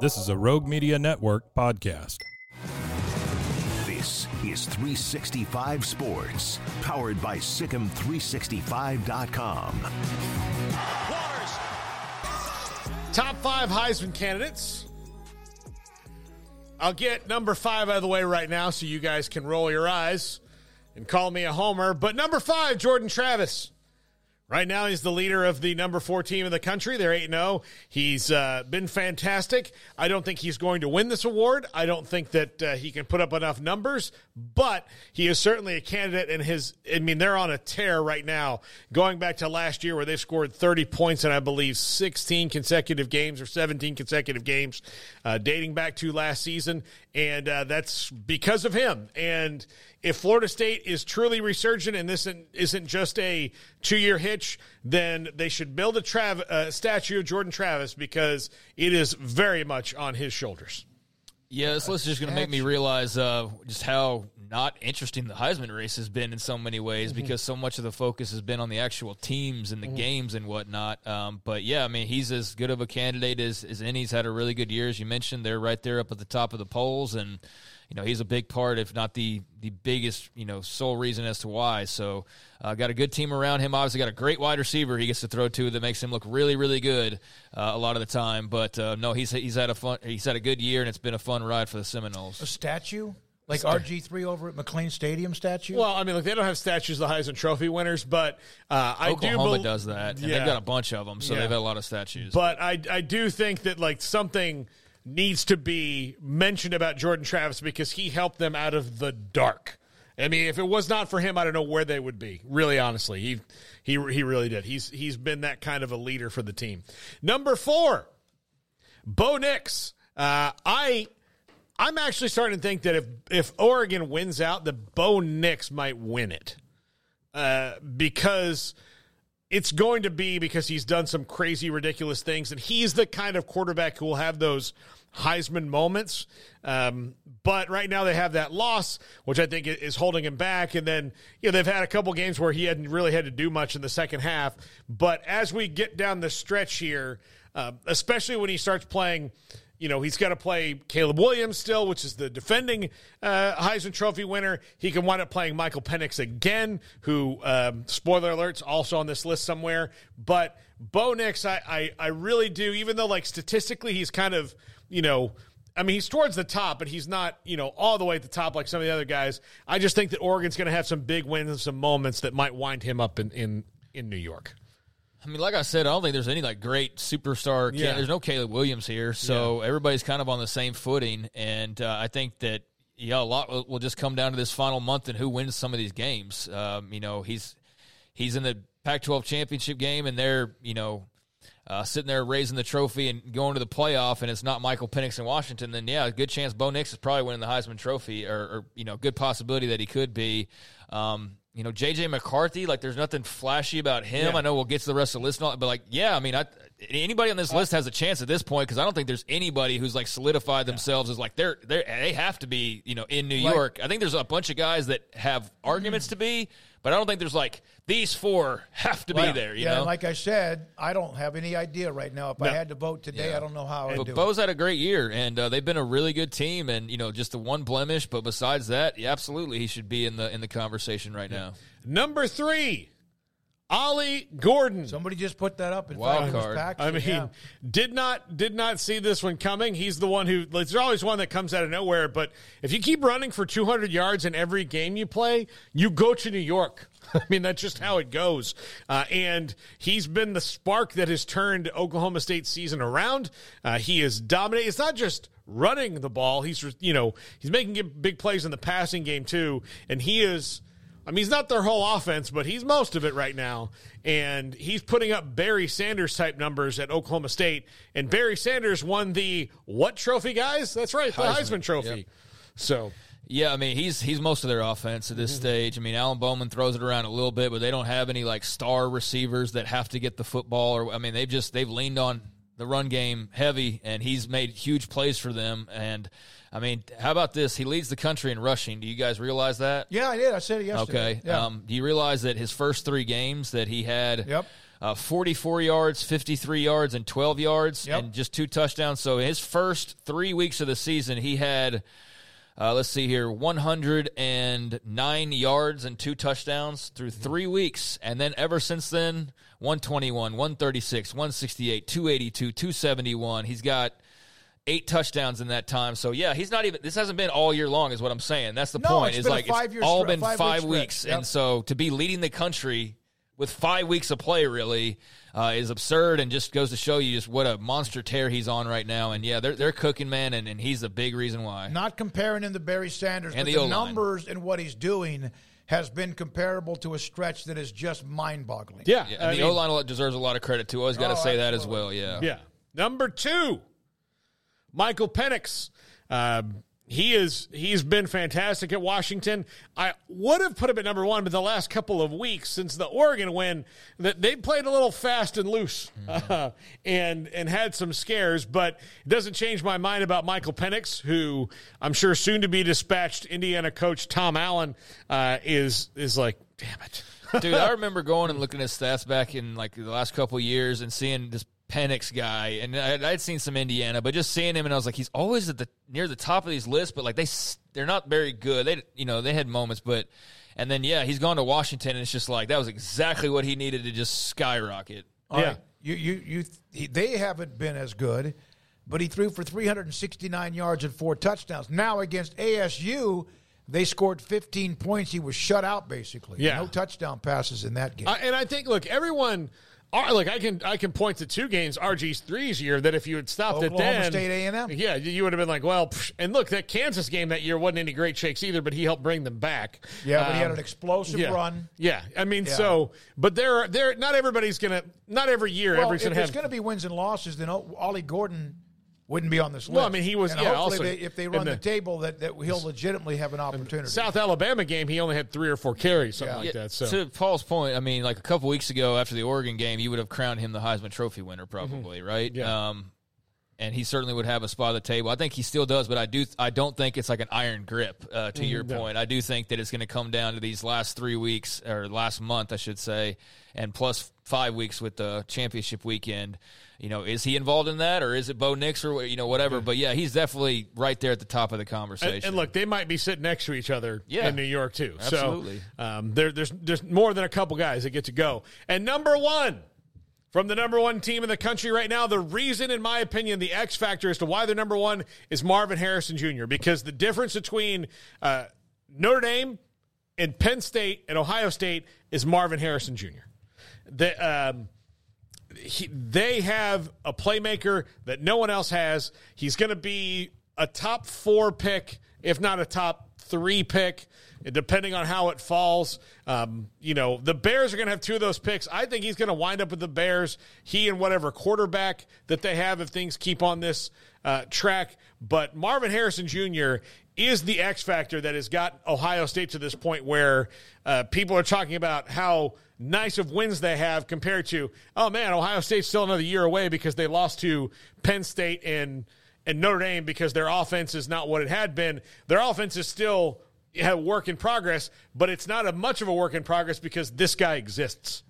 This is a Rogue Media Network podcast. This is 365 Sports, powered by SicEm365.com. Top five Heisman candidates. I'll get number five out of the way right now so you guys can roll your eyes and call me a homer. But number five, Jordan Travis. Right now, he's the leader of the number four team in the country. They're 8 0. He's uh, been fantastic. I don't think he's going to win this award. I don't think that uh, he can put up enough numbers, but he is certainly a candidate. And his, I mean, they're on a tear right now, going back to last year where they scored 30 points in, I believe, 16 consecutive games or 17 consecutive games, uh, dating back to last season. And uh, that's because of him. And if Florida State is truly resurgent and this isn't just a two year hitch, then they should build a Trav- uh, statue of Jordan Travis because it is very much on his shoulders. Yeah, this list is just going to make me realize uh, just how not interesting the Heisman race has been in so many ways mm-hmm. because so much of the focus has been on the actual teams and the mm-hmm. games and whatnot. Um, but yeah, I mean, he's as good of a candidate as, as any. He's had a really good year, as you mentioned. They're right there up at the top of the polls, and you know he's a big part, if not the the biggest, you know, sole reason as to why. So, uh, got a good team around him. Obviously, got a great wide receiver he gets to throw to that makes him look really, really good uh, a lot of the time. But uh, no, he's he's had a fun, he's had a good year, and it's been a fun ride for the Seminoles. A statue. Like RG three over at McLane Stadium statue. Well, I mean, look, they don't have statues of the Heisman Trophy winners, but uh, I Oklahoma do. does that, and yeah. they've got a bunch of them, so yeah. they've had a lot of statues. But I, I do think that like something needs to be mentioned about Jordan Travis because he helped them out of the dark. I mean, if it was not for him, I don't know where they would be. Really, honestly, he he he really did. He's he's been that kind of a leader for the team. Number four, Bo Nix. Uh, I I'm actually starting to think that if if Oregon wins out, the Bo Nix might win it uh, because it's going to be because he's done some crazy, ridiculous things, and he's the kind of quarterback who will have those Heisman moments. Um, but right now they have that loss, which I think is holding him back. And then, you know, they've had a couple games where he hadn't really had to do much in the second half. But as we get down the stretch here, uh, especially when he starts playing you know, he's got to play Caleb Williams still, which is the defending uh, Heisman Trophy winner. He can wind up playing Michael Penix again, who, um, spoiler alerts, also on this list somewhere. But Bo Nix, I, I, I really do, even though, like, statistically, he's kind of, you know, I mean, he's towards the top, but he's not, you know, all the way at the top like some of the other guys. I just think that Oregon's going to have some big wins and some moments that might wind him up in, in, in New York. I mean, like I said, I don't think there's any like great superstar. Yeah. There's no Caleb Williams here, so yeah. everybody's kind of on the same footing. And uh, I think that yeah, a lot will just come down to this final month and who wins some of these games. Um, you know, he's he's in the Pac-12 championship game, and they're you know uh, sitting there raising the trophy and going to the playoff, and it's not Michael Penix in Washington. Then yeah, a good chance Bo Nix is probably winning the Heisman Trophy, or, or you know, good possibility that he could be. Um, you know, JJ McCarthy, like there's nothing flashy about him. Yeah. I know we'll get to the rest of the list, but like, yeah, I mean, I, anybody on this list has a chance at this point because I don't think there's anybody who's like solidified themselves as like they're they they have to be you know in New like, York. I think there's a bunch of guys that have arguments mm-hmm. to be, but I don't think there's like these four have to well, be there. You yeah, know, like I said, I don't have any idea right now. If no. I had to vote today, yeah. I don't know how. I would do. But Bo's had a great year, and uh, they've been a really good team. And you know, just the one blemish, but besides that, yeah, absolutely, he should be in the in the conversation right yeah. now. Number three, Ollie Gordon. Somebody just put that up in Wild card. I mean, yeah. did not did not see this one coming. He's the one who there's always one that comes out of nowhere. But if you keep running for 200 yards in every game you play, you go to New York. I mean, that's just how it goes. Uh, and he's been the spark that has turned Oklahoma State season around. Uh, he is dominating. It's not just running the ball. He's you know he's making big plays in the passing game too, and he is I mean, he's not their whole offense, but he's most of it right now. And he's putting up Barry Sanders type numbers at Oklahoma State. And Barry Sanders won the what trophy, guys? That's right, the Heisman, Heisman, Trophy. yep. So Yeah, I mean he's he's most of their offense at this Mm-hmm. stage. I mean Alan Bowman throws it around a little bit, but they don't have any like star receivers that have to get the football. Or I mean they've just they've leaned on the run game heavy, and he's made huge plays for them. And I mean, how about this? He leads the country in rushing. Do you guys realize that? Yeah, I did. I said it yesterday. Okay. Yeah. Um, do you realize that his first three games that he had Yep. uh, 44 yards, 53 yards, and 12 yards, Yep. and just two touchdowns? So his first three weeks of the season, he had, uh, let's see here, 109 yards and two touchdowns through three weeks. And then ever since then, 121, 136, 168, 282, 271. He's got eight touchdowns in that time. So yeah, he's not even. This hasn't been all year long, is what I'm saying. That's the No, point. it's Is been a like it's all been five-week five stretch. weeks, Yep. and so to be leading the country with five weeks of play really uh, is absurd, and just goes to show you just what a monster tear he's on right now. And yeah, they're they're cooking, man, and, and he's a big reason why. Not comparing him to Barry Sanders, And but the the, numbers and what he's doing has been comparable to a stretch that is just mind-boggling. yeah, Yeah, I the O line deserves a lot of credit too. Always got to Oh, say that as well. Yeah. Yeah. Number two, Michael Penix. Um, he is he's been fantastic at Washington. I would have put him at number one, but the last couple of weeks since the Oregon win, that they played a little fast and loose, uh, and and had some scares. But it doesn't change my mind about Michael Penix, who I'm sure soon to be dispatched Indiana coach Tom Allen uh, is is like, damn it. Dude, I remember going and looking at stats back in like the last couple of years and seeing this Penix guy, and I, I'd seen some Indiana, but just seeing him, and I was like, he's always at the near the top of these lists, but like they they're not very good. They you know they had moments, but and then yeah, he's gone to Washington, and it's just like that was exactly what he needed to just skyrocket. All Yeah. right. You, you, you, he- they haven't been as good, but he threw for 369 yards and four touchdowns. Now against ASU, they scored 15 points. He was shut out basically. Yeah. No touchdown passes in that game. I, and I think, look, everyone. Like I can I can point to two games RG's 3's year that if you had stopped it Oklahoma then State A&M. yeah you would have been like well psh. and look that Kansas game that year wasn't any great shakes either but he helped bring them back yeah, but he had Um, an explosive yeah. run. yeah I mean Yeah. so but there are there not everybody's gonna not every year Well, everybody's if gonna it's have going to be wins and losses, then Ollie Gordon wouldn't be on this list. Well, I mean, he was- And yeah, hopefully also they, if they run the- the, table, that, that he'll legitimately have an opportunity. South Alabama game he only had three or four carries something like Yeah, that so To Paul's point, I mean, like a couple weeks ago after the Oregon game, you would have crowned him the Heisman Trophy winner, probably, right? Mm-hmm. Yeah. Um, and he certainly would have a spot at the table. I think he still does, but I do. I don't think it's like an iron grip. Uh, to your Mm-hmm. no. point, I do think that it's going to come down to these last three weeks or last month, I should say, and plus five weeks with the championship weekend. You know, is he involved in that, or is it Bo Nix, or you know, whatever? But yeah, he's definitely right there at the top of the conversation. And, and look, they might be sitting next to each other Yeah. in New York too. Absolutely. So um, there, there's there's more than a couple guys that get to go. And number one from the number one team in the country right now, the reason, in my opinion, the X factor as to why they're number one is Marvin Harrison Jr. Because the difference between uh, Notre Dame and Penn State and Ohio State is Marvin Harrison Jr. The, um, he, they have a playmaker that no one else has. He's going to be a top four pick, if not a top three pick, depending on how it falls. Um, you know, the Bears are going to have two of those picks. I think he's going to wind up with the Bears, he and whatever quarterback that they have if things keep on this uh, track. But Marvin Harrison Jr. is the X factor that has got Ohio State to this point where uh, people are talking about how nice of wins they have compared to, oh man, Ohio State's still another year away because they lost to Penn State and and Notre Dame because their offense is not what it had been. Their offense is still a work in progress, but it's not a much of a work in progress because this guy exists.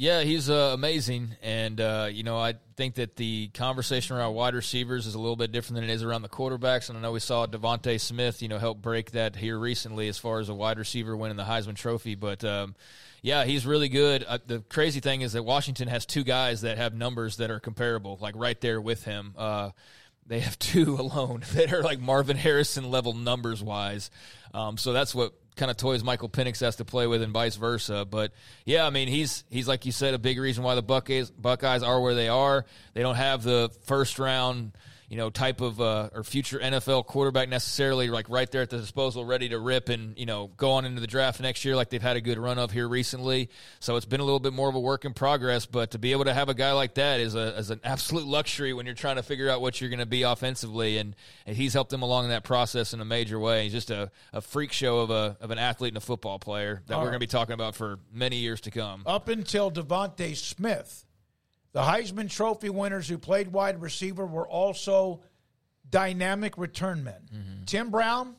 Yeah, he's uh, amazing, and uh, you know I think that the conversation around wide receivers is a little bit different than it is around the quarterbacks. And I know we saw DeVonta Smith, you know, help break that here recently as far as a wide receiver winning the Heisman Trophy. But um, yeah, he's really good. Uh, the crazy thing is that Washington has two guys that have numbers that are comparable, like right there with him. They have two alone that are like Marvin Harrison level numbers wise. Um, so that's what kind of toys Michael Penix has to play with, and vice versa. But yeah, I mean, he's he's like you said, a big reason why the Buckeyes Buckeyes are where they are. They don't have the first round, you know, type of uh, or future NFL quarterback necessarily, like right there at the disposal, ready to rip and you know go on into the draft next year, like they've had a good run of here recently. So it's been a little bit more of a work in progress, but to be able to have a guy like that is a is an absolute luxury when you're trying to figure out what you're going to be offensively, and, and he's helped them along in that process in a major way. He's just a, a freak show of a of an athlete and a football player that All we're right. going to be talking about for many years to come. Up until DeVonta Smith the Heisman Trophy winners who played wide receiver were also dynamic return men. Mm-hmm. Tim Brown,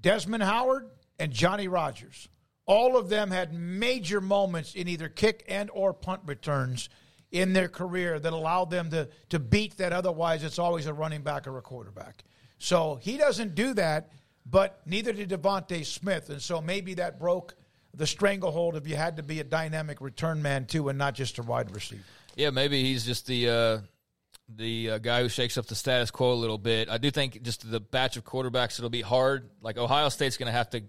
Desmond Howard, and Johnny Rodgers. All of them had major moments in either kick and or punt returns in their career that allowed them to, to beat that otherwise it's always a running back or a quarterback. So he doesn't do that, but neither did DeVonta Smith. And so maybe that broke – the stranglehold if you had to be a dynamic return man too, and not just a wide receiver. Yeah, maybe he's just the uh, the uh, guy who shakes up the status quo a little bit. I do think just the batch of quarterbacks it'll be hard. Like Ohio State's going to have to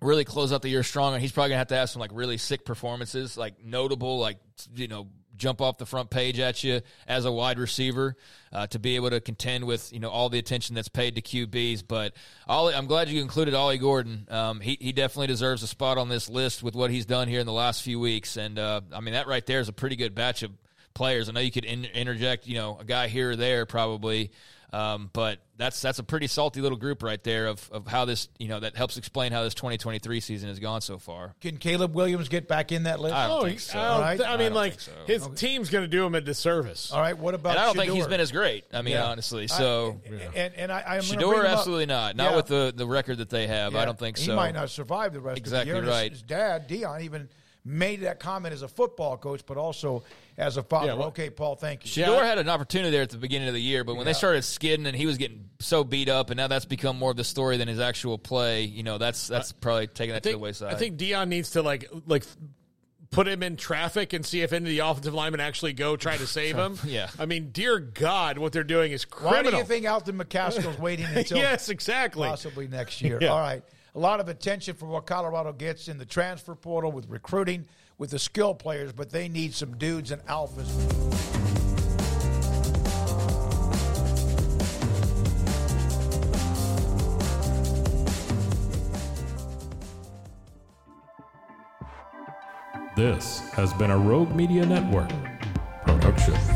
really close out the year strong, and he's probably going to have to have some like really sick performances, like notable, like you know jump off the front page at you as a wide receiver uh, to be able to contend with you know all the attention that's paid to QBs. But Ollie, I'm glad you included Ollie Gordon. Um, he he definitely deserves a spot on this list with what he's done here in the last few weeks. And uh, I mean that right there is a pretty good batch of players. I know you could in, interject you know a guy here or there probably. Um, but that's that's a pretty salty little group right there of, of how this you know that helps explain how this 2023 season has gone so far. Can Caleb Williams get back in that list? I don't oh, think so. I, right. I mean, I like so. his okay. team's going to do him a disservice. All right, what about? And I don't Shedeur? think he's been as great. I mean, yeah. honestly, so I, and and I, I'm Shedeur absolutely not. Not yeah. with the the record that they have. Yeah. I don't think he so. He might not survive the rest exactly of the year. Right. His, his dad Deion even made that comment as a football coach, but also as a father. Yeah, well, okay, Paul, thank you. Shedeur had an opportunity there at the beginning of the year, but when yeah. they started skidding and he was getting so beat up, and now that's become more of the story than his actual play. You know, that's that's probably taking that think, to the wayside. I think Deion needs to like like put him in traffic and see if any of the offensive linemen actually go try to save him. yeah. I mean, dear God, what they're doing is criminal. Why do you think Alton McCaskill's waiting until yes, exactly, possibly next year? Yeah. All right. A lot of attention for what Colorado gets in the transfer portal with recruiting with the skill players, but they need some dudes and alphas. This has been a Rogue Media Network production.